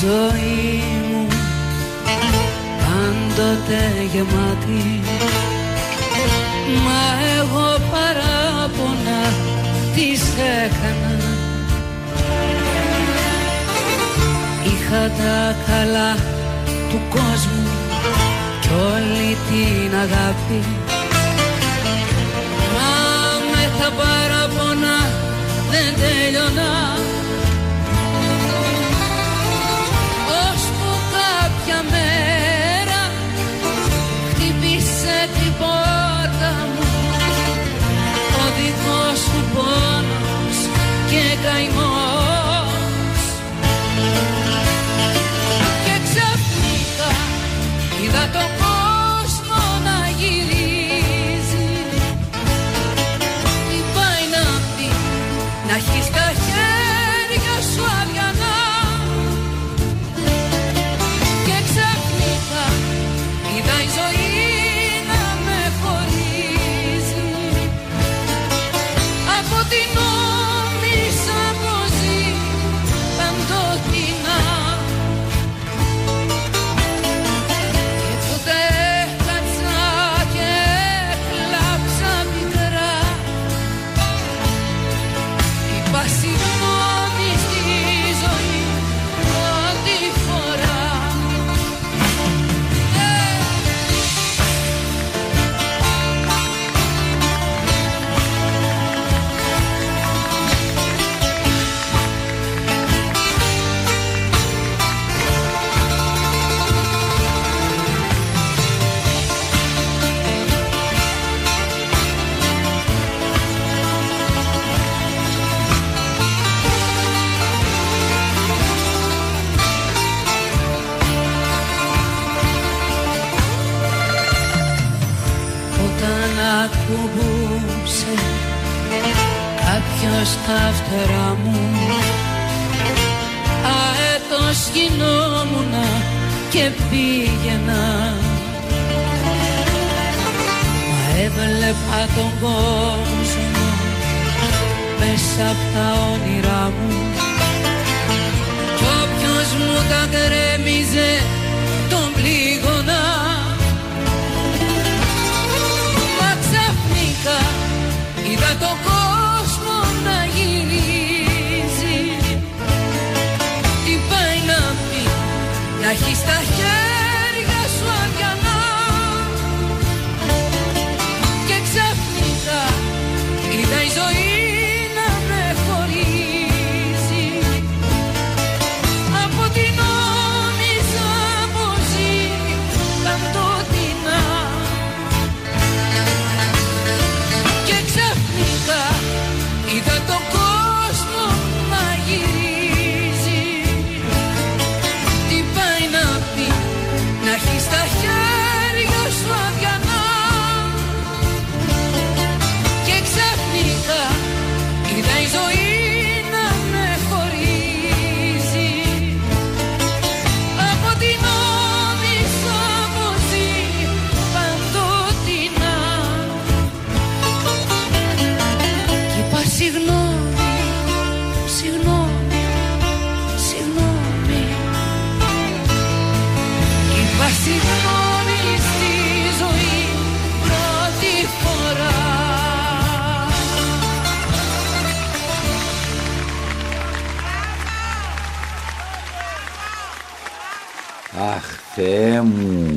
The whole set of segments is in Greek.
ζωή μου. Πάντοτε γεμάτη. Μα εγώ παράπονα τις έκανα. Είχα τα καλά του κόσμου κι όλη την αγάπη. Μα με τα παράπονα δεν τέλειωνα καημός Και ξαφνικά είδα το έβλεπα τον κόσμο μέσα από τα όνειρά μου. Κι όποιος μου τα κρέμιζε τον πλήγωνα. Μα ξαφνικά είδα τον κόσμο να γυρίζει. Τι πάει να πει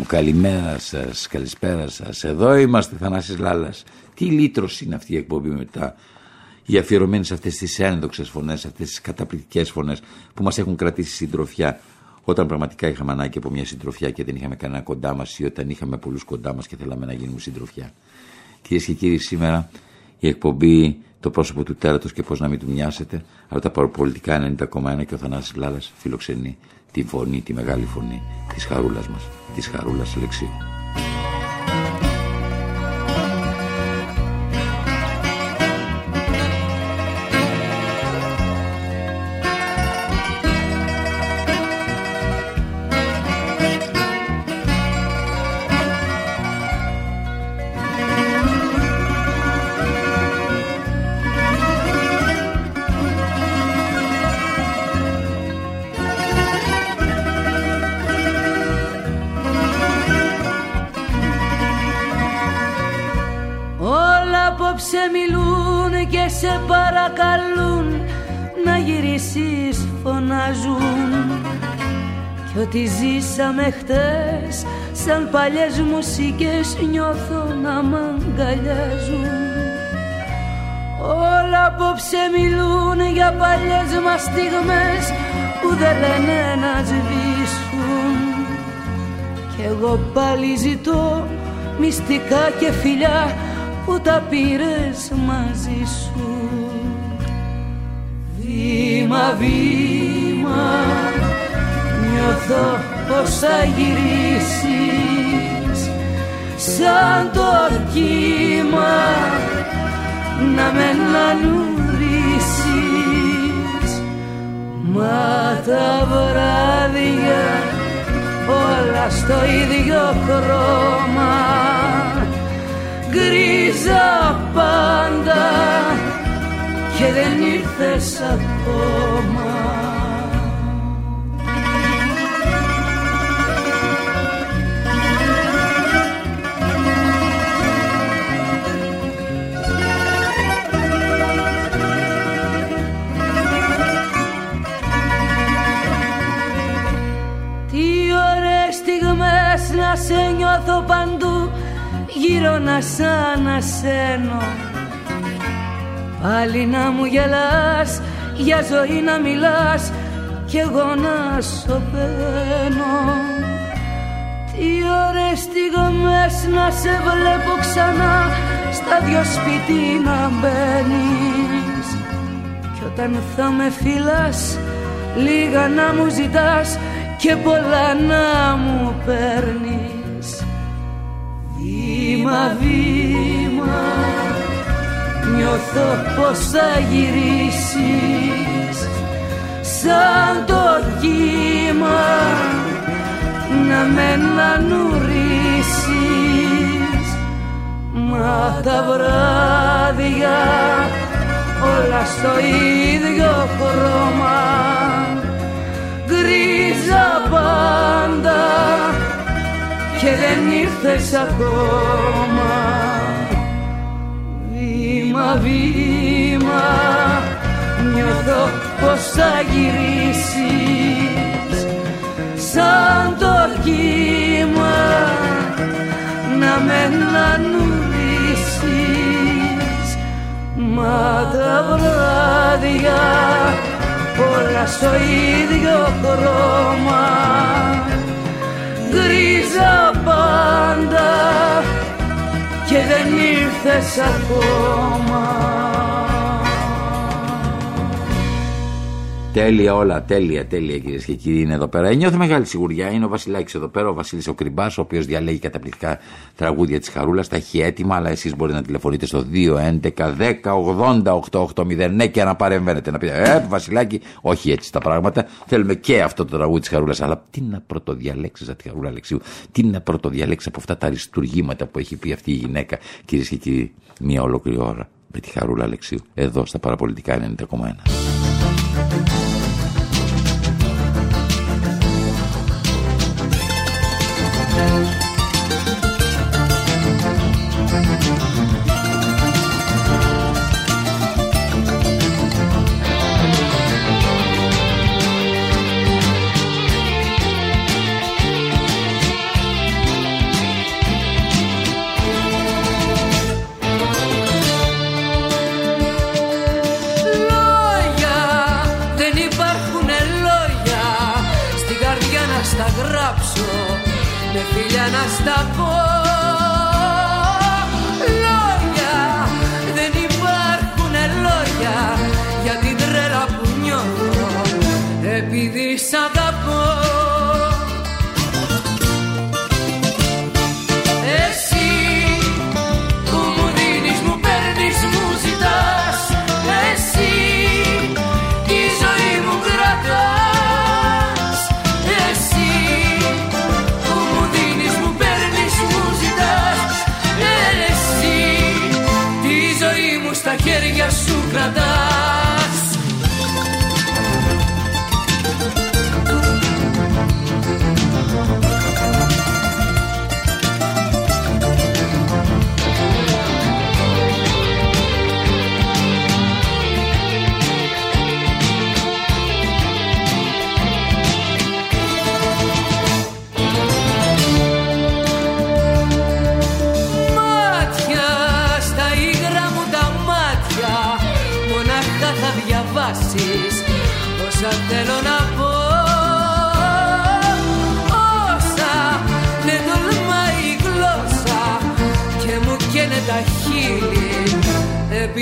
Καλημέρα σας, καλησπέρα σας. Εδώ είμαστε Θανάσης Λάλας. Τι λύτρωση είναι αυτή η εκπομπή μετά; Οι αφιερωμένοι σε αυτές τις ένδοξες φωνές, σε αυτές τις καταπληκτικές φωνές που μας έχουν κρατήσει συντροφιά όταν πραγματικά είχαμε ανάγκη από μια συντροφιά και δεν είχαμε κανένα κοντά μας ή όταν είχαμε πολλούς κοντά μας και θέλαμε να γίνουμε συντροφιά. Κυρίες και κύριοι, σήμερα η εκπομπή το πρόσωπο του τέρατος και πώς να μην του μοιάσετε από τα παραπολιτικά 90,1 και ο Θανάσης Λάλας φιλοξενεί τη φωνή, τη μεγάλη φωνή της χαρούλας μας, της χαρούλας Λεξίου. Ό,τι ζήσαμε χτες σαν παλιές μουσικές νιώθω να μ' αγκαλιάζουν. Όλα απόψε μιλούν για παλιές μας στιγμές που δεν λένε να σβήσουν. Κι εγώ πάλι ζητώ μυστικά και φιλιά που τα πήρες μαζί σου. Βήμα, βήμα νιώθω πως θα γυρίσεις. Σαν το κύμα να με νανουρίσεις μα τα βράδια όλα στο ίδιο χρώμα. Γκρίζα πάντα και δεν ήρθες ακόμα σε νιώθω παντού γύρω να σ' ανασένω. Πάλι να μου γελάς για ζωή να μιλάς κι εγώ να σωπαίνω Τι ωραίες στιγμές να σε βλέπω ξανά στα δυο σπίτι να μπαίνεις. Κι όταν θα με φυλάς λίγα να μου ζητάς και πολλά να μου παίρνεις Βήμα, βήμα νιώθω πως θα γυρίσεις σαν το κύμα να με νουρίσεις μα τα βράδια όλα στο ίδιο χρώμα γκρίζα πάντα και δεν ήρθες ακόμα. Βήμα, βήμα νιώθω πως θα γυρίσεις. Σαν το κύμα να με νανουρίσεις μα τα βράδια όλα στο ίδιο χρώμα γκρίζα πάντα και δεν ήρθες ακόμα Τέλεια όλα, τέλεια, τέλεια κυρίες και κύριοι είναι εδώ πέρα. Νιώθω μεγάλη σιγουριά. Είναι ο Βασιλάκης εδώ πέρα, ο Βασίλης ο Κρυμπά, ο οποίος διαλέγει καταπληκτικά τραγούδια της Χαρούλας. Τα έχει έτοιμα, αλλά εσείς μπορείτε να τηλεφωνείτε στο 211-10-80-880. Ναι, και να παρεμβαίνετε. Να πείτε, Ε, Βασιλάκη, όχι έτσι τα πράγματα. Θέλουμε και αυτό το τραγούδι της Χαρούλας. Αλλά τι να πρωτοδιαλέξεις από τη Χαρούλα Αλεξίου, τι να πρωτοδιαλέξεις από αυτά τα αριστούργήματα που έχει πει αυτή η γυναίκα, κυρίες και κύριοι, μία ολόκληρη ώρα με τη Χαρούλα Αλεξίου, εδώ στα παραπολιτικά 90,1.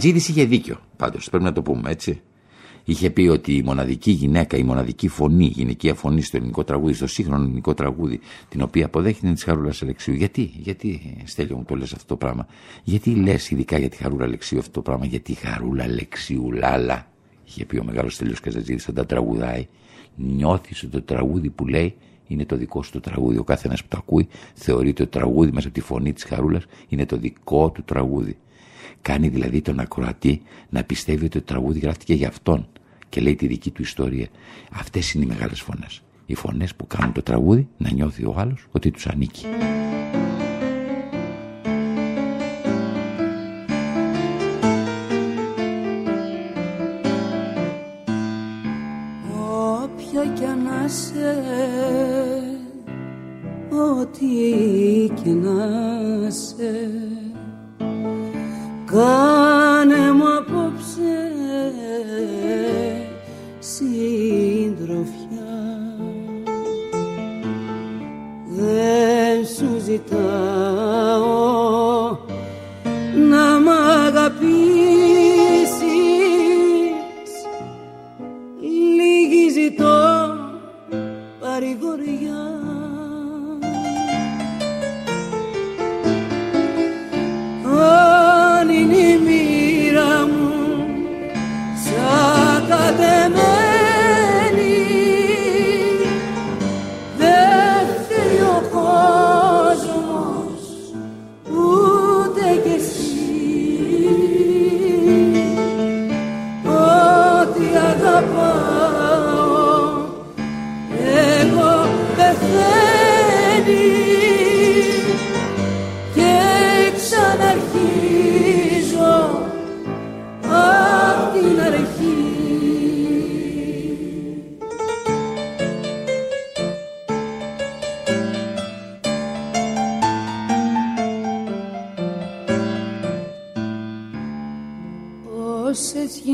Καζατζίδης είχε δίκιο πάντως, πρέπει να το πούμε έτσι. Είχε πει ότι η μοναδική γυναίκα, η μοναδική φωνή, η γυναικεία φωνή στο ελληνικό τραγούδι, στο σύγχρονο ελληνικό τραγούδι, την οποία αποδέχεται είναι της Χαρούλας Αλεξίου. Γιατί, γιατί, Στέλιο μου το λες αυτό το πράγμα; Γιατί λες ειδικά για τη Χαρούλα Αλεξίου αυτό το πράγμα; Γιατί η Χαρούλα Αλεξίου, λάλα, είχε πει ο μεγάλος Στέλιος Καζατζίδη, όταν τραγουδάει, νιώθεις ότι το τραγούδι που λέει είναι το δικό σου το τραγούδι. Ο κάθε που το ακούει θεωρείται ότι το τραγούδι μέσα από τη φωνή της Χαρούλας είναι το δικό του τραγούδι. Κάνει δηλαδή τον ακροατή να πιστεύει ότι το τραγούδι γράφτηκε για αυτόν και λέει τη δική του ιστορία. Αυτές είναι οι μεγάλες φωνές. Οι φωνές που κάνουν το τραγούδι να νιώθει ο άλλος ότι τους ανήκει. Όποια κι να σε, ό,τι και να σε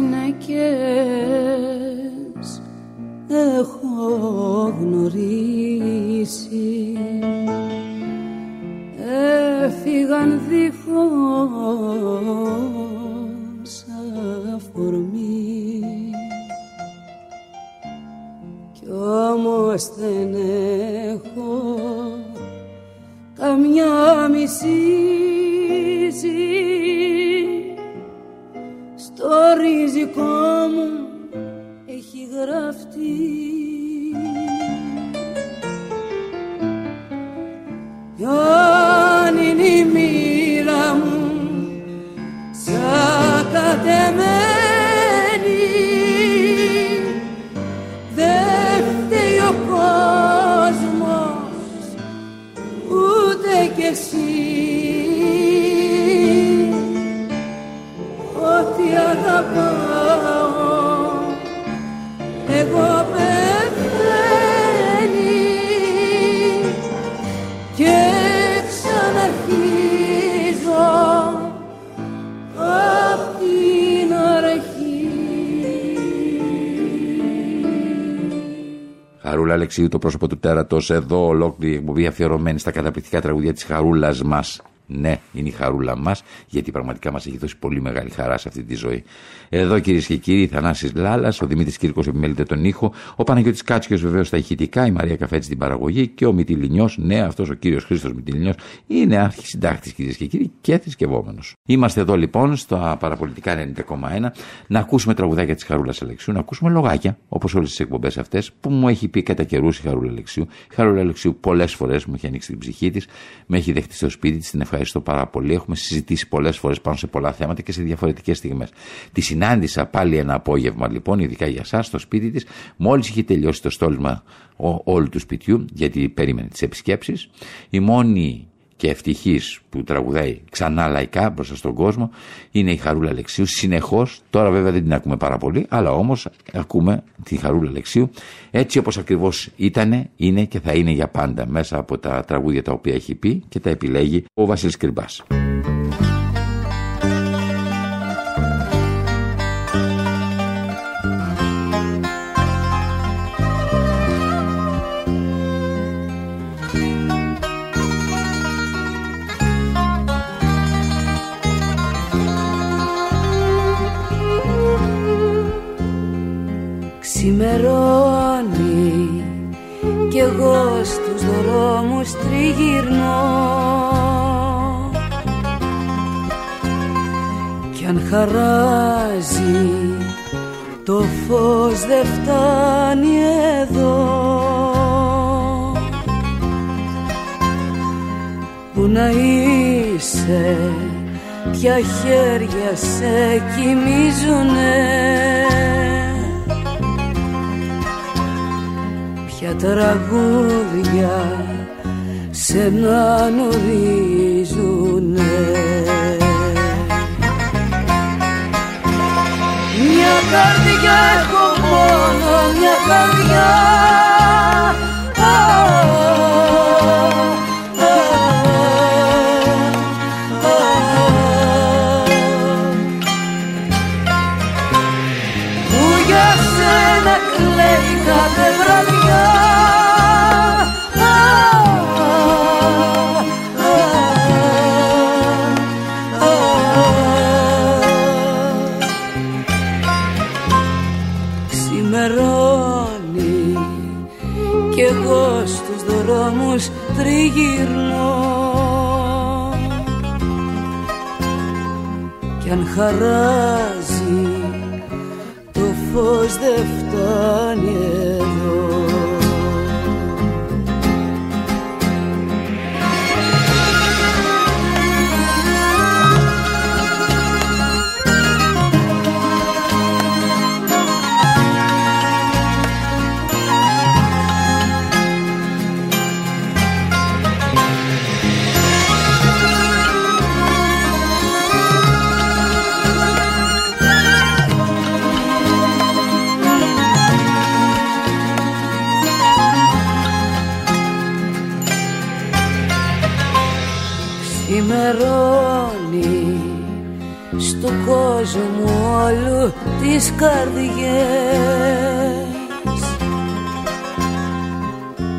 naked. Αλεξίου, το πρόσωπο του τέρατο, εδώ ολόκληρη εκπομπή αφιερωμένη στα καταπληκτικά τραγουδία της Χαρούλας μας. Ναι, είναι η χαρούλα μας, γιατί πραγματικά μας έχει δώσει πολύ μεγάλη χαρά σε αυτή τη ζωή. Εδώ κυρίες και κύριοι, Θανάσης Λάλας, ο Δημήτρης Κύρκος επιμέλεται τον ήχο, ο Παναγιώτης Κάτσιος βεβαίως στα ηχητικά, η Μαρία Καφέτση στην παραγωγή και ο Μητυλινιός, ναι, αυτός ο κύριος Χρήστος Μητυλινιός, είναι αρχισυντάκτης κυρίες και κύριοι και θρησκευόμενος. Είμαστε εδώ λοιπόν στα παραπολιτικά 90,1 να ακούσουμε τραγουδάκια της Χαρούλας Αλεξίου, να ακούσουμε λογάκια, όπως όλες τις εκπομπές αυτές, που μου έχει πει κατά καιρούς η Χαρούλα Αλεξίου. Η Χαρούλα Αλεξίου πολλές φορές μου έχει ανοίξει την ψυχή της, με έχει δεχτεί στο σπίτι της, την ευχαριστώ πάρα πολύ. Έχουμε συζητήσει πολλές φορές πάνω σε πολλά θέματα και σε διαφορετικές στιγμές. Τη συνάντησα πάλι ένα απόγευμα λοιπόν, ειδικά για εσά, στο σπίτι της, μόλις είχε τελειώσει το στόλμα όλου του σπιτιού, γιατί περίμενε τις επισκέψεις. Η μόνη και ευτυχής που τραγουδάει ξανά λαϊκά μπροστά στον κόσμο είναι η Χαρούλα Αλεξίου. Συνεχώς, τώρα βέβαια δεν την ακούμε πάρα πολύ, αλλά όμως ακούμε τη Χαρούλα Αλεξίου έτσι όπως ακριβώς ήταν, είναι και θα είναι για πάντα μέσα από τα τραγούδια τα οποία έχει πει και τα επιλέγει ο Βασίλης Κρυμπάς. Ξημερώνει κι εγώ στους δρόμους τριγυρνώ. Κι αν χαράζει το φως δεν φτάνει εδώ. Πού να είσαι, ποια χέρια σε κοιμίζουνε Ποια τραγούδια σε να ορίζουνε Μια καρδιά έχω μόνο, μια καρδιά χαράζει. Το φως δεν φτάνει κόσμο όλου τις καρδιές.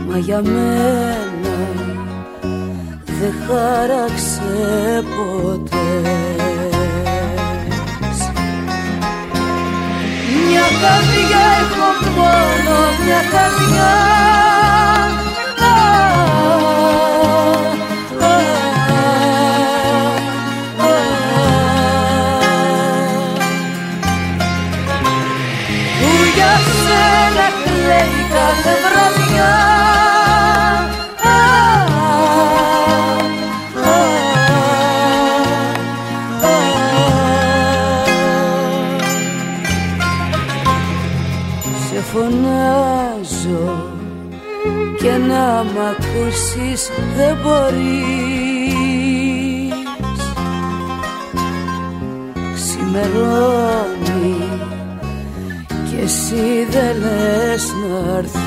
Μα για μένα δεν χάραξε ποτέ. Μια καρδιά έχω μόνο μια καρδιά κάθε βραδιά. Να μ' ακούσεις δεν μπορείς. Ξημερώνει και εσύ δεν λες να έρθεις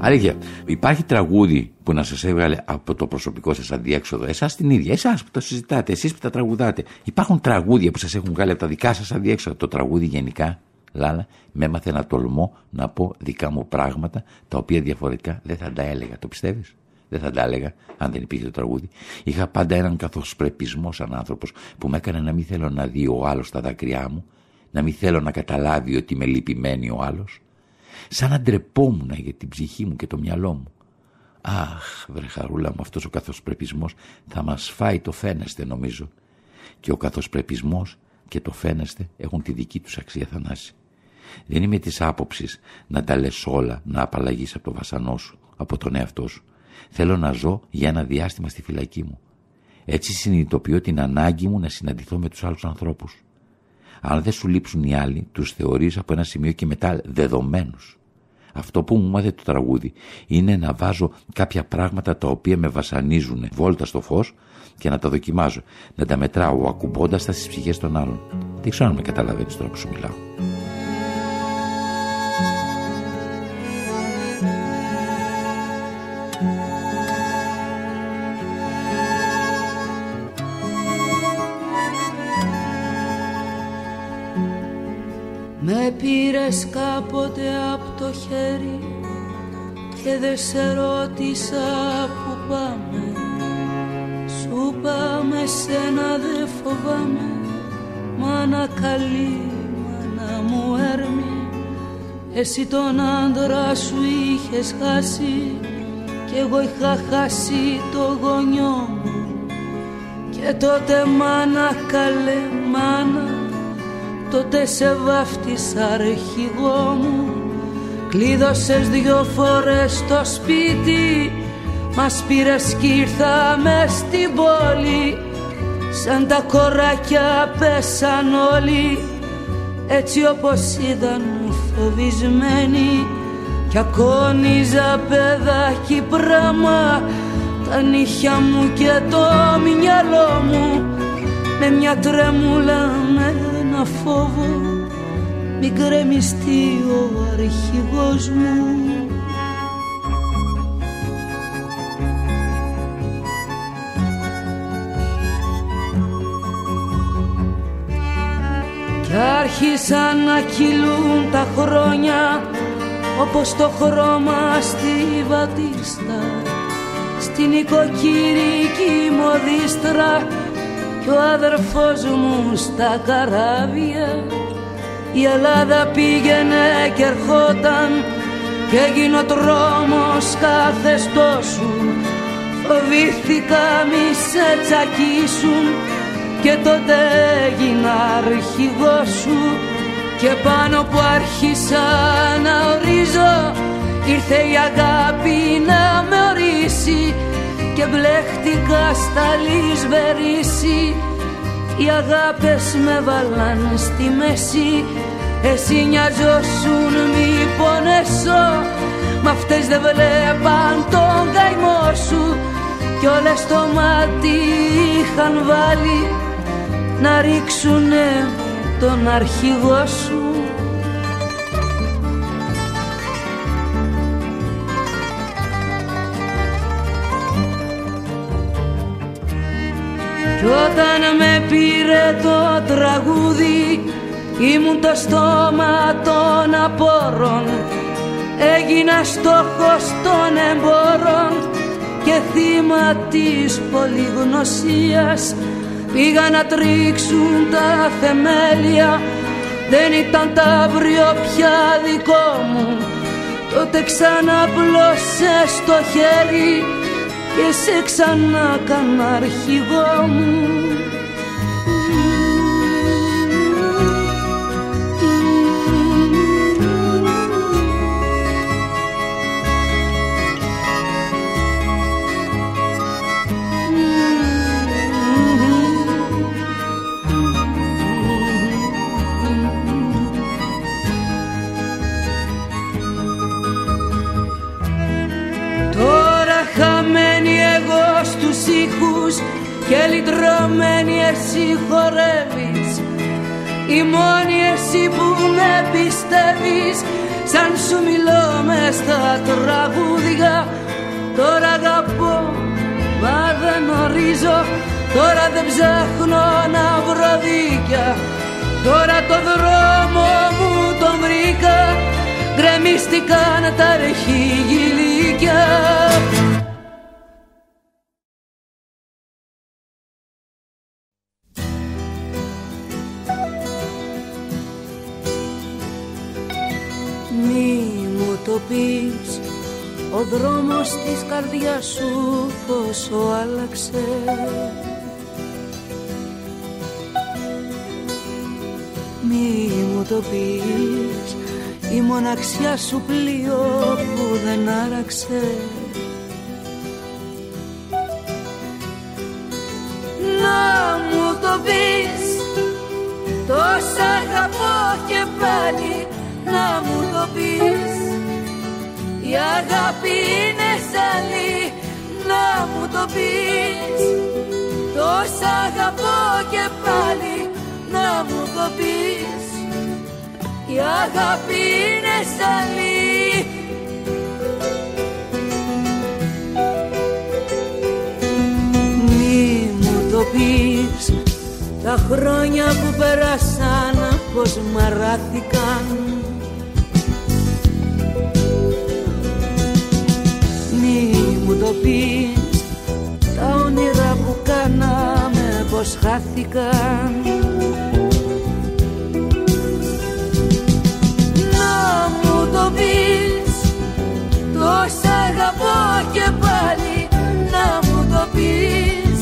Αλήθεια, υπάρχει τραγούδι που να σας έβγαλε από το προσωπικό σας αντιέξοδο, εσάς την ίδια, εσάς που τα συζητάτε, εσείς που τα τραγουδάτε. Υπάρχουν τραγούδια που σας έχουν βγάλει από τα δικά σας αντιέξοδα. Το τραγούδι γενικά, Λάλα, με έμαθε να τολμώ να πω δικά μου πράγματα τα οποία διαφορετικά δεν θα τα έλεγα. Το πιστεύεις; Δεν θα τα έλεγα αν δεν υπήρχε το τραγούδι. Είχα πάντα έναν καθοσπρεπισμό σαν άνθρωπος που με έκανε να μην θέλω να δει ο άλλος τα δάκρυά μου, να μην θέλω να καταλάβει ότι με λυπημένη ο άλλος, σαν να ντρεπόμουν για την ψυχή μου και το μυαλό μου. Αχ, βρε χαρούλα μου, αυτός ο καθοσπρεπισμός θα μας φάει το φαίνεστε νομίζω. Και ο καθοσπρεπισμός και το φαίνεστε έχουν τη δική τους αξία θανάση. Δεν είμαι της άποψης να τα λες όλα, να απαλλαγείς από το βασανό σου, από τον εαυτό σου. Θέλω να ζω για ένα διάστημα στη φυλακή μου. Έτσι συνειδητοποιώ την ανάγκη μου να συναντηθώ με τους άλλους ανθρώπους. Αν δεν σου λείψουν οι άλλοι, τους θεωρείς από ένα σημείο και μετά δεδομένους. Αυτό που μου μάθε το τραγούδι είναι να βάζω κάποια πράγματα τα οποία με βασανίζουν βόλτα στο φως και να τα δοκιμάζω. Να τα μετράω ακουμπώντας τα στις ψυχές των άλλων. Δεν ξέρω αν με καταλαβαίνεις τώρα που σου μιλάω. Με πήρες κάποτε από το χέρι και δεν σε ρώτησα που πάμε. Σου πάμε σένα δεν φοβάμαι Μάνα καλή, μάνα μου έρμη. Εσύ τον άντρα σου είχες χάσει Κι εγώ είχα χάσει το γονιό μου. Και τότε μάνα καλέ μάνα τότε σε βάφτισα αρχηγό μου. Κλείδωσες δυο φορές στο σπίτι. Μας πήρες κι ήρθαμε στην πόλη. Σαν τα κοράκια πέσαν όλοι. Έτσι όπως ήταν φοβισμένοι Κι ακόνιζα παιδάκι πράμα. Τα νύχια μου και το μυαλό μου. Με μια τρέμουλα με ένα φόβο μην κρεμιστεί ο αρχηγός μου. Κι άρχισαν να κυλούν τα χρόνια όπως το χρώμα στη βατίστα. Στην οικοκυρική μοδίστρα κι ο αδερφός μου στα καράβια. Η Ελλάδα πήγαινε και ερχόταν και έγινε ο τρόμος καθεστώσου φοβήθηκα μη σε τσακίσουν και τότε έγινα αρχηγός σου. Και πάνω που άρχισα να ορίζω ήρθε η αγάπη να με ορίσει και μπλέχτηκα στα λησβερίσι οι αγάπες με βάλαν στη μέση. Εσύ νοιαζόσουν μη πονέσω. Μ' αυτές δεν βλέπαν τον καημό σου. Κι όλες το μάτι είχαν βάλει Να ρίξουνε τον αρχηγό σου Κι όταν με πήρε το τραγούδι ήμουν το στόμα των απόρων. Έγινα στόχος των εμπόρων και θύμα της πολυγνωσίας. Πήγα να τρίξουν τα θεμέλια δεν ήταν τα αύριο πια δικό μου. Τότε ξανά στο χέρι και σε ξανά κανένα αρχηγό μου και λυτρωμένη εσύ χορεύεις η μόνη εσύ που με πιστεύεις. Σαν σου μιλώ μες στα τραγούδια. Τώρα αγαπώ μα δεν ορίζω. Τώρα δεν ψάχνω να βρω δίκια τώρα το δρόμο μου τον βρήκα. Γκρεμίστηκαν τα αρχηγηλίκια Ο δρόμος της καρδιάς σου πόσο άλλαξε. Μη μου το πεις η μοναξιά σου πλοίο που δεν άραξε. Να μου το πεις τόσα αγαπώ και πάλι να μου το πεις η αγάπη είναι σαλή να μου το πεις. Τόσα αγαπώ και πάλι να μου το πεις. Η αγάπη είναι σαλή Μη μου το πεις. Τα χρόνια που περάσαν πως μαράθηκαν μου το πεις. Τα όνειρα που κάναμε πως χάθηκαν. Να μου το πεις. Τόσα αγαπώ και πάλι. Να μου το πεις.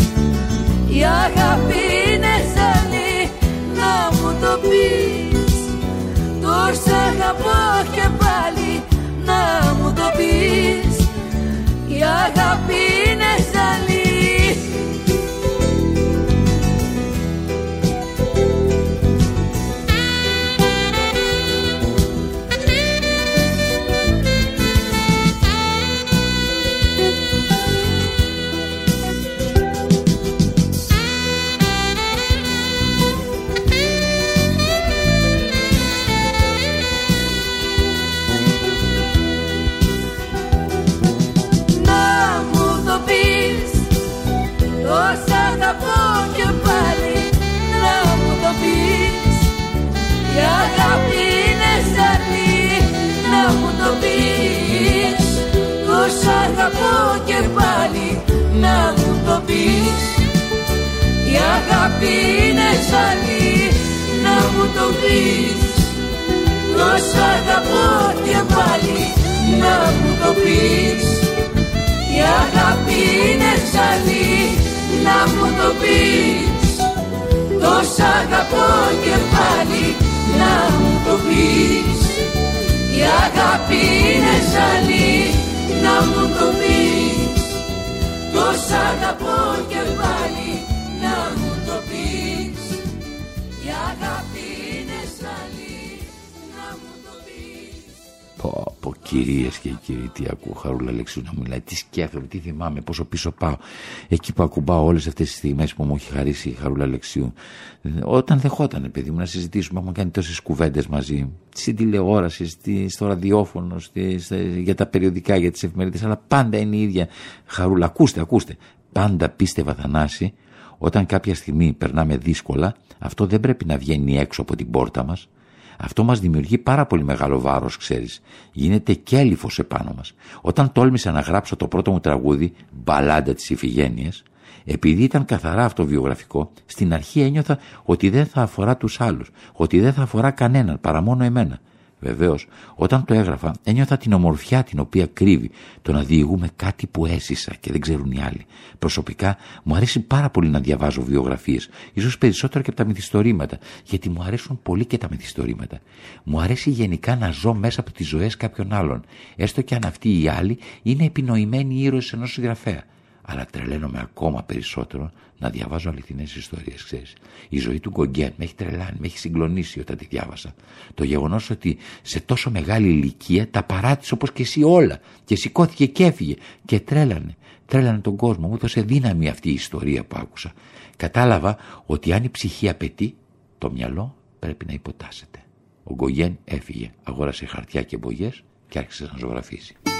Η αγάπη είναι ζαλή. Να μου το πεις. Τόσα αγαπώ και πάλι. Να μου το πεις η αγάπη είναι αγαπώ και πάλι να μου το πεις. Η αγάπη είναι ζαλή να μου το πεις. Τόσα αγαπώ και πάλι να μου το πεις. Η αγάπη είναι ζαλή να μου το πεις. Τόσα αγαπώ και πάλι να μου το πεις. Η αγάπη είναι ζαλή να μου το πεις Τόσα αγαπώ και πάλι κυρίες και κύριοι τι ακούω Χαρούλα Αλεξίου να μιλάει Τι σκέφτομαι, τι θυμάμαι, πόσο πίσω πάω. Εκεί που ακουμπάω όλες αυτές τις στιγμές που μου έχει χαρίσει η Χαρούλα Αλεξίου Όταν δεχόταν παιδί μου να συζητήσουμε Έχουμε κάνει τόσες κουβέντες μαζί Στην τηλεόραση, στη, στο ραδιόφωνο στη, Για τα περιοδικά, για τις εφημερίδες Αλλά πάντα είναι η ίδια Χαρούλα, ακούστε, ακούστε. Πάντα πίστευα Θανάση όταν κάποια στιγμή περνάμε δύσκολα, αυτό δεν πρέπει να βγαίνει έξω από την πόρτα μας, Αυτό μας δημιουργεί πάρα πολύ μεγάλο βάρος, ξέρεις. Γίνεται κέλυφος επάνω μας. Όταν τόλμησα να γράψω το πρώτο μου τραγούδι, «Μπαλάντα της Ιφηγένειας», επειδή ήταν καθαρά αυτοβιογραφικό, στην αρχή ένιωθα ότι δεν θα αφορά τους άλλους, ότι δεν θα αφορά κανέναν παρά μόνο εμένα. Βεβαίως, όταν το έγραφα, ένιωθα την ομορφιά την οποία κρύβει το να διηγούμε κάτι που έζησα και δεν ξέρουν οι άλλοι. Προσωπικά, μου αρέσει πάρα πολύ να διαβάζω βιογραφίες, ίσως περισσότερο και από τα μυθιστορήματα, γιατί μου αρέσουν πολύ και τα μυθιστορήματα. Μου αρέσει γενικά να ζω μέσα από τις ζωές κάποιων άλλων, έστω και αν αυτοί οι άλλοι είναι επινοημένοι ήρωες ενός συγγραφέα αλλά τρελαίνομαι ακόμα περισσότερο να διαβάζω αληθινές ιστορίες. Η ζωή του Γκογκέν με έχει τρελάνει, με έχει συγκλονίσει όταν τη διάβασα. Το γεγονός ότι σε τόσο μεγάλη ηλικία τα παράτησε όπως και εσύ όλα και σηκώθηκε και έφυγε και τρέλανε. Τρέλανε τον κόσμο, μου έδωσε δύναμη αυτή η ιστορία που άκουσα. Κατάλαβα ότι αν η ψυχή απαιτεί, το μυαλό πρέπει να υποτάσσεται. Ο Γκογέν έφυγε, αγόρασε χαρτιά και μπογιές και άρχισε να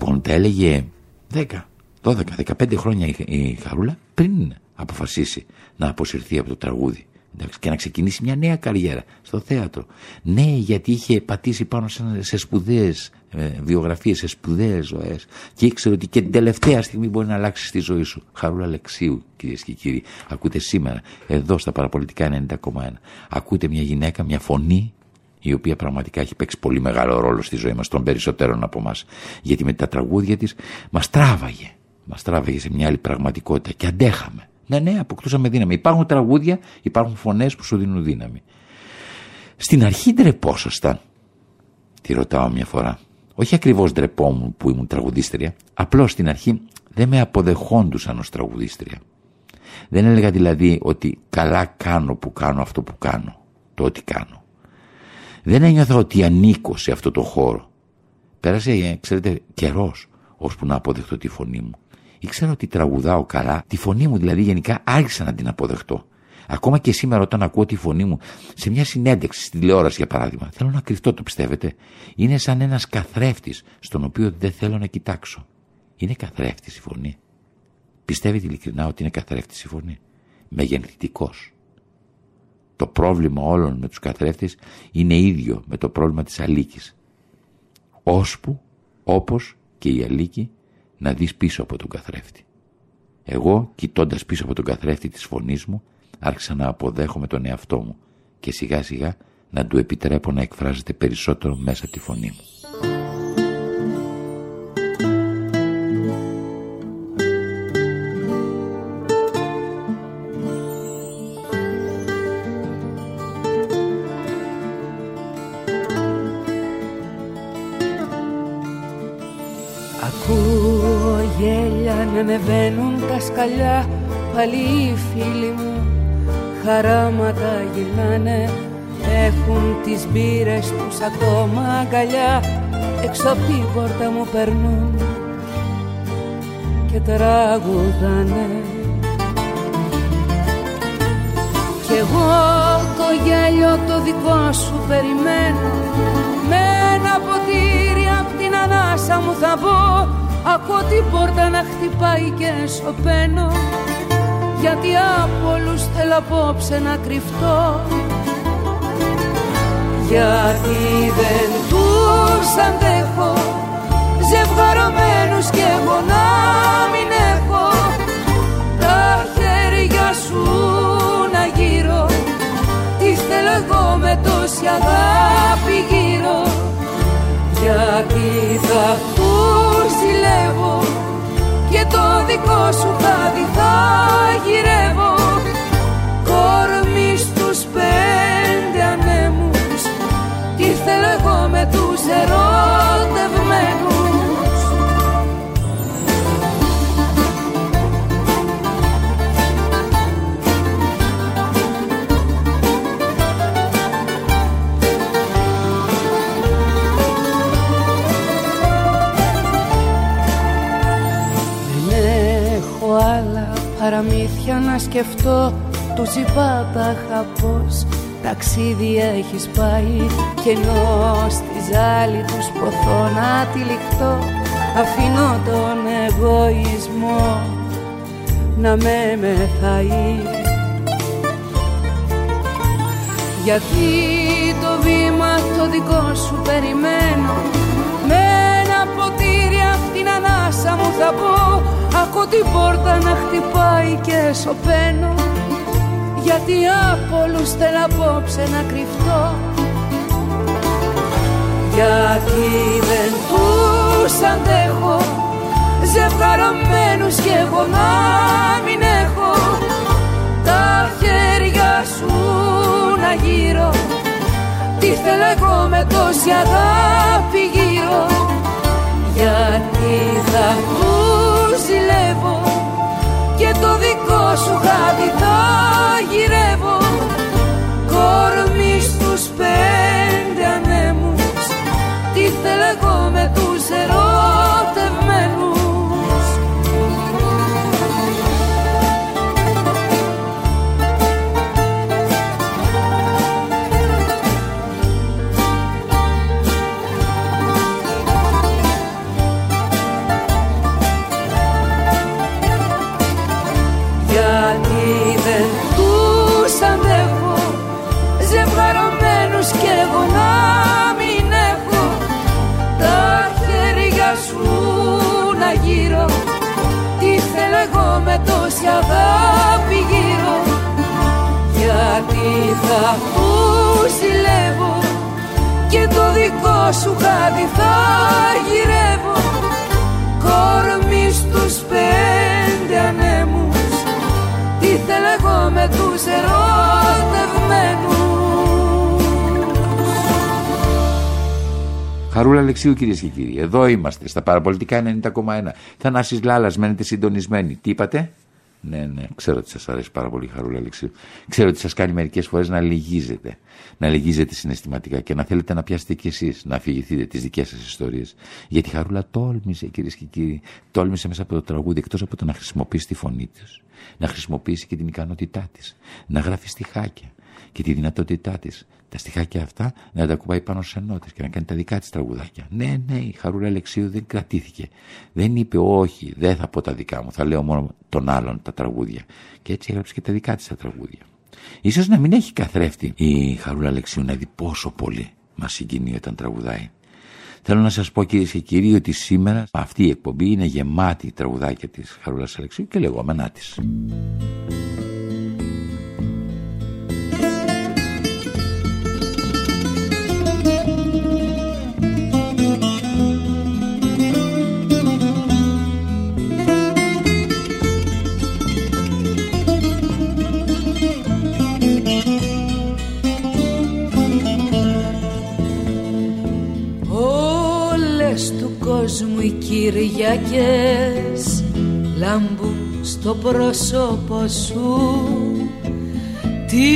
λοιπόν τα έλεγε 10, 12, 15 χρόνια η Χαρούλα πριν αποφασίσει να αποσυρθεί από το τραγούδι και να ξεκινήσει μια νέα καριέρα στο θέατρο. Ναι, γιατί είχε πατήσει πάνω σε σπουδαίες ε, βιογραφίες, σε σπουδαίες ζωές και ήξερε ότι και την τελευταία στιγμή μπορεί να αλλάξει τη ζωή σου. Χαρούλα Αλεξίου, κυρίες και κύριοι. Ακούτε σήμερα, εδώ στα παραπολιτικά 90,1. Ακούτε μια γυναίκα, μια φωνή η οποία πραγματικά έχει παίξει πολύ μεγάλο ρόλο στη ζωή μας, των περισσότερων από εμά. Γιατί με τα τραγούδια της μας τράβαγε. Μας τράβαγε σε μια άλλη πραγματικότητα και αντέχαμε. Ναι, ναι, αποκτούσαμε δύναμη. Υπάρχουν τραγούδια, υπάρχουν φωνές που σου δίνουν δύναμη. Στην αρχή ντρεπόσασταν, τη ρωτάω μια φορά. Όχι ακριβώς ντρεπόμουν που ήμουν τραγουδίστρια, απλώς στην αρχή δεν με αποδεχόντουσαν ως τραγουδίστρια. Δεν έλεγα δηλαδή ότι καλά κάνω που κάνω αυτό που κάνω, το ότι κάνω. Δεν ένιωθα ότι ανήκω σε αυτό το χώρο. Πέρασε, ξέρετε, καιρός ώσπου να αποδεχτώ τη φωνή μου. Ήξερα ότι τραγουδάω καλά, τη φωνή μου δηλαδή γενικά άρχισα να την αποδεχτώ. Ακόμα και σήμερα όταν ακούω τη φωνή μου σε μια συνέντευξη στη τηλεόραση για παράδειγμα, θέλω να κρυφτώ, το πιστεύετε; Είναι σαν ένας καθρέφτης στον οποίο δεν θέλω να κοιτάξω. Είναι καθρέφτης η φωνή. Πιστεύετε ειλικρινά ότι είναι καθρέφτης η φωνή; Μεγενθητικός. Το πρόβλημα όλων με τους καθρέφτες είναι ίδιο με το πρόβλημα της αλήκης. Ώσπου, όπως και η αλήκη, να δεις πίσω από τον καθρέφτη. Εγώ, κοιτώντας πίσω από τον καθρέφτη της φωνής μου, άρχισα να αποδέχομαι τον εαυτό μου και σιγά σιγά να του επιτρέπω να εκφράζεται περισσότερο μέσα τη φωνή μου. Ανεβαίνουν τα σκαλιά πάλι οι φίλοι μου χαράματα γυρνάνε. Έχουν τις μπύρες τους ακόμα αγκαλιά έξω από την πόρτα μου περνούν και τραγουδάνε. Κι εγώ το γέλιο το δικό σου περιμένω με ένα ποτήρι απ' την ανάσα μου θα μπω ακούω την πόρτα να χτυπάει και σωπαίνω γιατί από όλους θέλω απόψε να κρυφτώ. Γιατί δεν τους αντέχω ζευγαρωμένους κι εγώ να μην έχω. Τα χέρια σου να γύρω τι θέλω εγώ με τόση αγάπη γύρω γιατί θα τους ζηλεύω και το δικό σου χάδι θα γυρεύω. Κορμί στους πέντε ανέμους τι θέλω εγώ με τους ερωτευμένους παραμύθια να σκεφτώ. Του είπα πως ταξίδι έχεις πάει. Και ενώ στη ζάλη τους ποθώ να τυλιχτώ αφήνω τον εγωισμό να με μεθαεί. Γιατί το βήμα το δικό σου περιμένω με ένα ποτήρι απ' την ανάσα μου θα πω Ακούω την πόρτα να χτυπάει και σωπαίνω Γιατί από όλους θέλω απόψε να κρυφτώ. Γιατί δεν τους αντέχω Ζευγαρωμένους κι εγώ να μην έχω. Τα χέρια σου να γύρω Τι θέλω εγώ με τόση αγάπη γύρω. Γιατί θα ζηλεύω και το δικό σου χάδι θα γυρεύω. Κορμί στους πέντε ανέμους τι θέλω εγώ με τους ερωτευμένους τόση αγάπη γύρω γιατί θα που ζηλεύω και το δικό σου χάδι θα γυρεύω κορμί στους πέντε ανέμους τι θέλω εγώ με τους ερωτευμένους Χαρούλα Αλεξίου κυρίες και κύριοι. Εδώ είμαστε στα παραπολιτικά 90,1. Θανάσης Λάλας μένετε συντονισμένοι. Τι είπατε; Ναι, ναι, ξέρω ότι σας αρέσει πάρα πολύ η Χαρούλα Αλεξίου. Ξέρω ότι σας κάνει μερικές φορές να λυγίζετε. Να λυγίζετε συναισθηματικά και να θέλετε να πιάσετε κι εσείς, να αφηγηθείτε τις δικές σας ιστορίες. Γιατί η Χαρούλα τόλμησε, κυρίες και κύριοι, τόλμησε μέσα από το τραγούδι, εκτός από το να χρησιμοποιήσει τη φωνή της, να χρησιμοποιήσει και την ικανότητά της, να γράφει στιχάκια και τη δυνατότητά της τα στιχάκια αυτά να τα κουμπάει πάνω σε νότες και να κάνει τα δικά της τραγουδάκια. Ναι, ναι, η Χαρούλα Αλεξίου δεν κρατήθηκε. Δεν είπε όχι, δεν θα πω τα δικά μου, θα λέω μόνο των άλλων τα τραγούδια. Και έτσι έγραψε και τα δικά της τα τραγούδια. Ίσως να μην έχει καθρέφτη η Χαρούλα Αλεξίου να δει πόσο πολύ μας συγκινεί όταν τραγουδάει. Θέλω να σας πω κυρίες και κύριοι ότι σήμερα αυτή η εκπομπή είναι γεμάτη τραγουδάκια της Χαρούλας Αλεξίου και λεγόμενά της. Μου οι Κυριακές λάμπουν στο πρόσωπο σου. Τι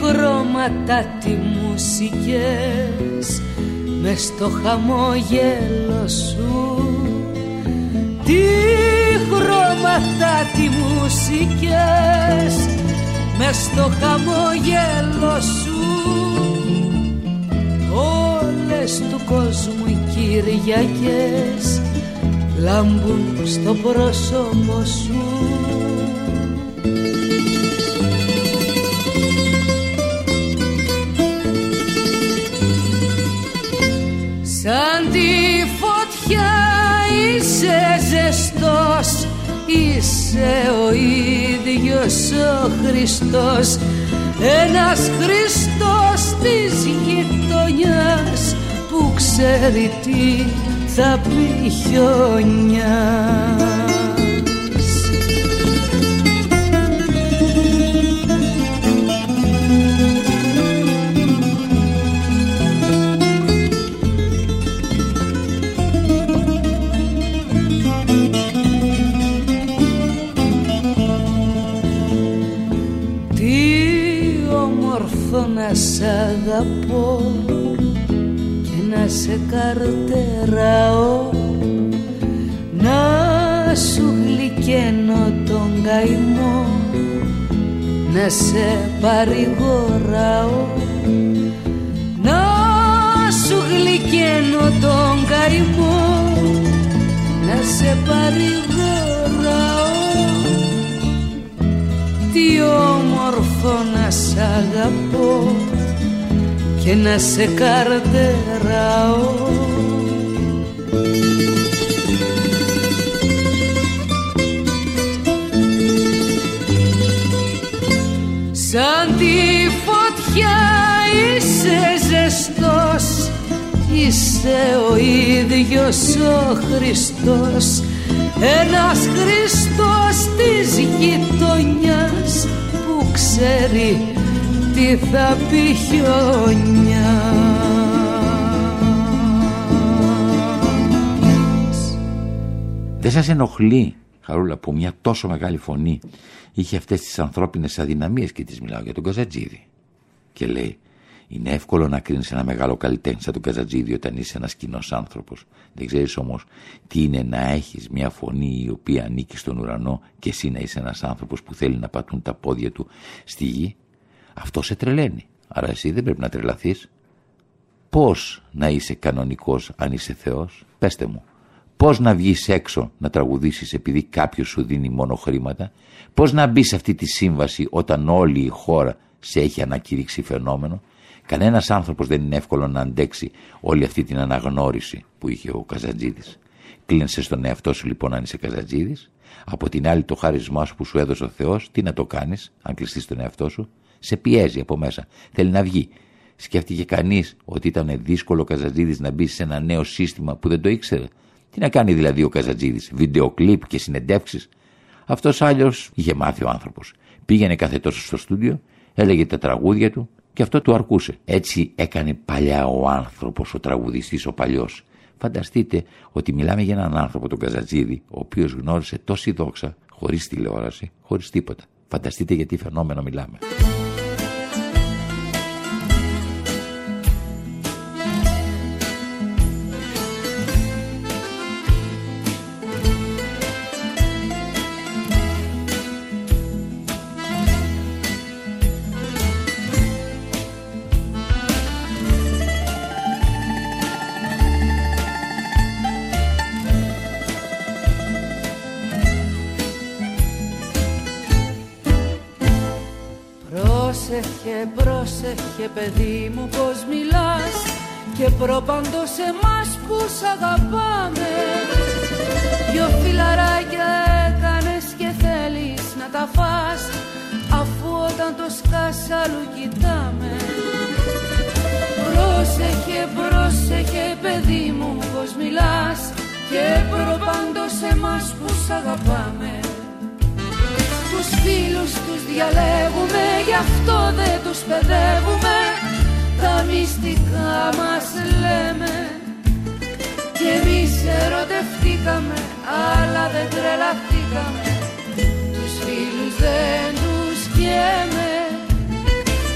χρώματα, τι μουσικές μες στο χαμόγελο σου. Τι χρώματα, τι μουσικές μες στο χαμόγελο σου όλες του κόσμου οι Κυριακές λάμπουν στο πρόσωπο σου. Σαν τη φωτιά είσαι ζεστός Είσαι ο ίδιος ο Χριστός. Ένας Χριστός της γειτονιάς που ξέρει τι θα πει χιονιάς να σ' αγαπώ. και να σε καρτεράω. Να σου γλυκένω τον καημό να σε παρηγοράω. Να σου γλυκένω τον καημό να σε παρηγοράω. Τι όμορφο να σ' αγαπώ και να σε καρτεράω. Σαν τη φωτιά είσαι ζεστός Είσαι ο ίδιος ο Χριστός. Ένας Χριστός της γειτονιάς που ξέρει τι θα πει χιόνια Δεν σας ενοχλεί Χαρούλα που μια τόσο μεγάλη φωνή είχε αυτές τις ανθρώπινες αδυναμίες και τις μιλάω για τον Καζατζίδη και λέει είναι εύκολο να κρίνεις ένα μεγάλο καλλιτέχνη σαν τον Καζατζίδη όταν είσαι ένας κοινός άνθρωπος. Δεν ξέρεις όμως τι είναι να έχεις μια φωνή η οποία ανήκει στον ουρανό και εσύ να είσαι ένας άνθρωπος που θέλει να πατούν τα πόδια του στη γη. Αυτό σε τρελαίνει. Άρα εσύ δεν πρέπει να τρελαθείς. Πώς να είσαι κανονικός αν είσαι Θεός, πέστε μου. Πώς να βγεις έξω να τραγουδήσεις επειδή κάποιος σου δίνει μόνο χρήματα; Πώς να μπεις σε αυτή τη σύμβαση όταν όλη η χώρα σε έχει ανακηρύξει φαινόμενο; Κανένας άνθρωπος δεν είναι εύκολο να αντέξει όλη αυτή την αναγνώριση που είχε ο Καζατζίδη. Κλείνεσαι στον εαυτό σου λοιπόν αν είσαι Καζατζίδη. Από την άλλη, το χάρισμά σου που σου έδωσε ο Θεός, τι να το κάνεις, αν κλειστείς στον εαυτό σου, σε πιέζει από μέσα. Θέλει να βγει. Σκέφτηκε κανείς ότι ήταν δύσκολο ο Καζατζίδης να μπει σε ένα νέο σύστημα που δεν το ήξερε; Τι να κάνει δηλαδή ο Καζατζίδης, βιντεοκλίπ και συνεντεύξεις; Αυτός άλλος είχε μάθει ο άνθρωπος. Πήγαινε κάθε τόσο στο στούντιο, έλεγε τα τραγούδια του και αυτό του αρκούσε. Έτσι έκανε παλιά ο άνθρωπος, ο τραγουδιστής, ο παλιός. Φανταστείτε ότι μιλάμε για έναν άνθρωπο, τον Καζατζίδη, ο οποίος γνώρισε τόση δόξα χωρίς τηλεόραση, χωρίς τίποτα. Φανταστείτε γιατί φαινόμενο μιλάμε. Παιδί μου πως μιλάς και προπαντό σε μας που σ' αγαπάμε. Δυο φιλαράκια έκανες και θέλεις να τα φας αφού όταν το σκάσαλου κοιτάμε. Πρόσεχε, πρόσεχε παιδί μου πως μιλάς και προπαντό σε μας που σ' αγαπάμε. τους φίλους τους διαλέγουμε Γι' αυτό δεν τους παιδεύουμε. Τα μυστικά μας λέμε Και εμείς ερωτευτήκαμε Αλλά δεν τρελαθήκαμε. Τους φίλους δεν τους καίμε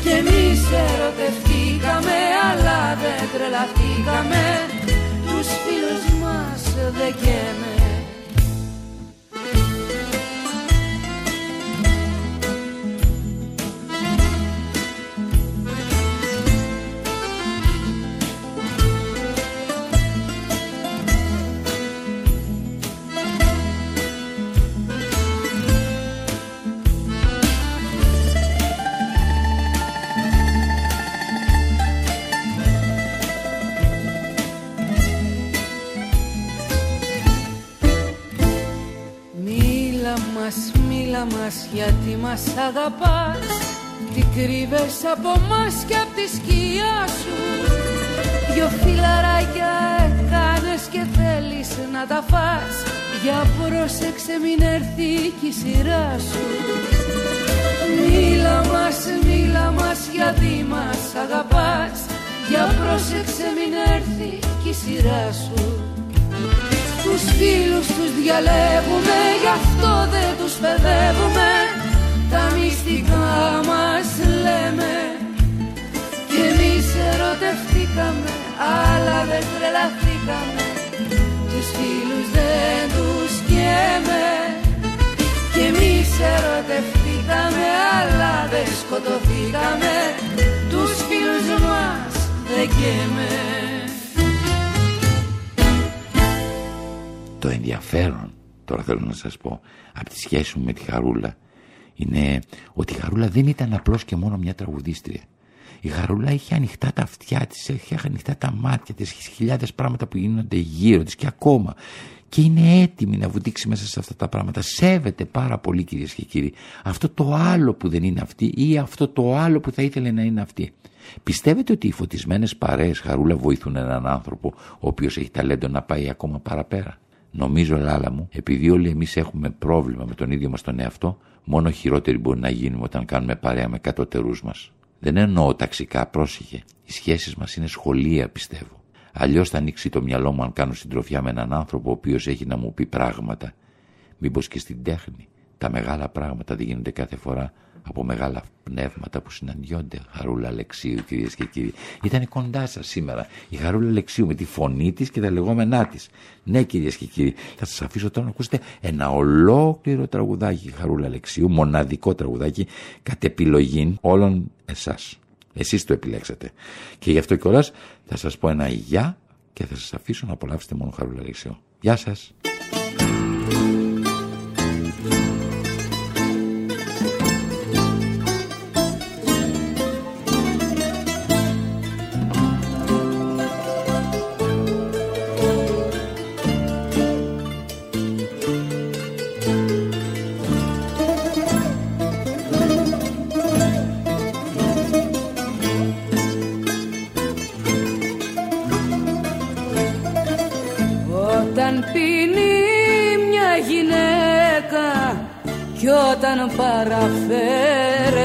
Και εμείς ερωτευτήκαμε Αλλά δεν τρελαθήκαμε. Τους φίλους μας δεν καίμε μας γιατί μας αγαπάς. Τι κρύβες από μας και απ' τη σκιά σου. Δυο φιλαράκια έκανες και θέλεις να τα φας. Για πρόσεξε μην έρθει και η σειρά σου. Μίλα μας, μίλα μας γιατί μας αγαπάς. Για πρόσεξε μην έρθει και η σειρά σου τους φίλους τους διαλέγουμε Γι' αυτό δεν τους παιδεύουμε Τα μυστικά μας λέμε Κι εμείς ερωτευτήκαμε Αλλά δεν τρελαθήκαμε. Τους φίλους δεν τους καίμε Κι εμείς ερωτευτήκαμε Αλλά δεν σκοτωθήκαμε. Τους φίλους μας δεν καίμε Το ενδιαφέρον, τώρα θέλω να σας πω, από τη σχέση μου με τη Χαρούλα, είναι ότι η Χαρούλα δεν ήταν απλώς και μόνο μια τραγουδίστρια. Η Χαρούλα είχε ανοιχτά τα αυτιά της, είχε ανοιχτά τα μάτια της, είχε χιλιάδες πράγματα που γίνονται γύρω της και ακόμα. Και είναι έτοιμη να βουτήξει μέσα σε αυτά τα πράγματα. Σέβεται πάρα πολύ κυρίες και κύριοι αυτό το άλλο που δεν είναι αυτή ή αυτό το άλλο που θα ήθελε να είναι αυτή. Πιστεύετε ότι οι φωτισμένες παρέες Χαρούλα βοηθούν έναν άνθρωπο ο οποίος έχει ταλέντο να πάει ακόμα παραπέρα; Νομίζω, Λάλα μου, επειδή όλοι εμείς έχουμε πρόβλημα με τον ίδιο μας τον εαυτό, μόνο χειρότεροι μπορεί να γίνουμε όταν κάνουμε παρέα με κατώτερούς μας. Δεν εννοώ ταξικά, πρόσεχε. Οι σχέσεις μας είναι σχολεία, πιστεύω. Αλλιώς θα ανοίξει το μυαλό μου αν κάνω συντροφιά με έναν άνθρωπο ο οποίος έχει να μου πει πράγματα. Μήπως και στην τέχνη. Τα μεγάλα πράγματα δεν γίνονται κάθε φορά από μεγάλα πνεύματα που συναντιόνται. Χαρούλα Αλεξίου, κυρίες και κύριοι. Ήταν κοντά σας σήμερα η Χαρούλα Αλεξίου με τη φωνή της και τα λεγόμενά της. Ναι, κυρίες και κύριοι, θα σας αφήσω τώρα να ακούσετε ένα ολόκληρο τραγουδάκι Χαρούλα Αλεξίου, μοναδικό τραγουδάκι, κατ' επιλογή όλων εσάς. Εσείς το επιλέξατε. Και γι' αυτό κιόλας θα σας πω ένα γεια και θα σας αφήσω να απολαύσετε μόνο Χαρούλα Αλεξίου. Γεια σας. Όταν παραφέρεται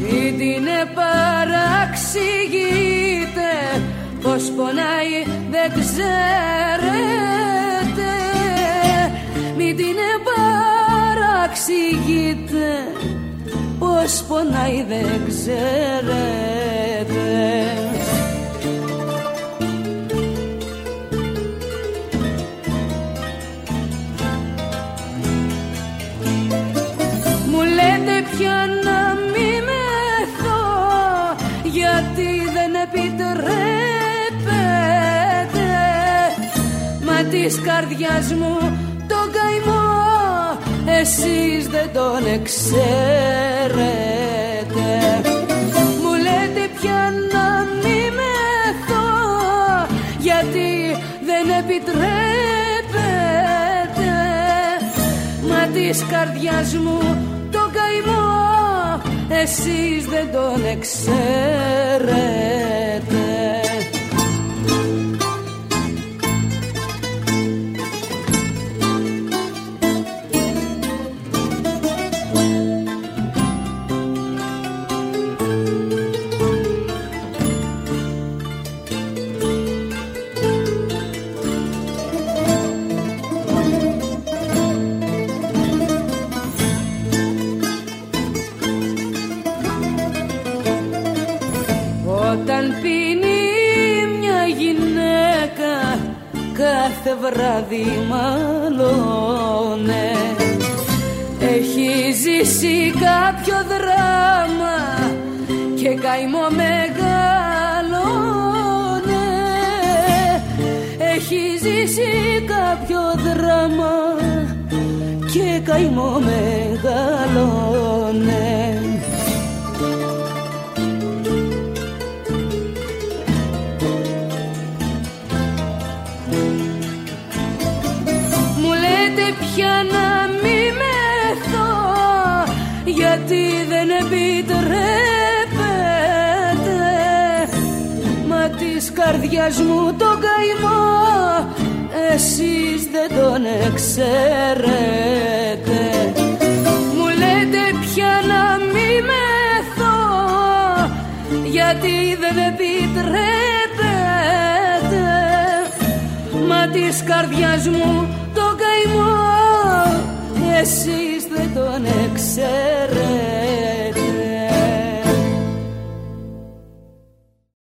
μην την παραξηγείτε πως πονάει δεν ξέρετε. Μην την εξηγείτε πως πονάει δεν ξέρετε της καρδιάς μου τον καημό. Εσείς δεν τον εξαίρετε. Μου λέτε πια να μη μεθώ γιατί δεν επιτρέπετε. Μα της καρδιάς μου το καημό εσείς δεν τον εξαίρετε κάθε καρδιάς μου το καημό εσείς δεν τον εξαίρετε μου λέτε πια να μη μεθώ γιατί δεν επιτρέπετε. Μα της καρδιάς μου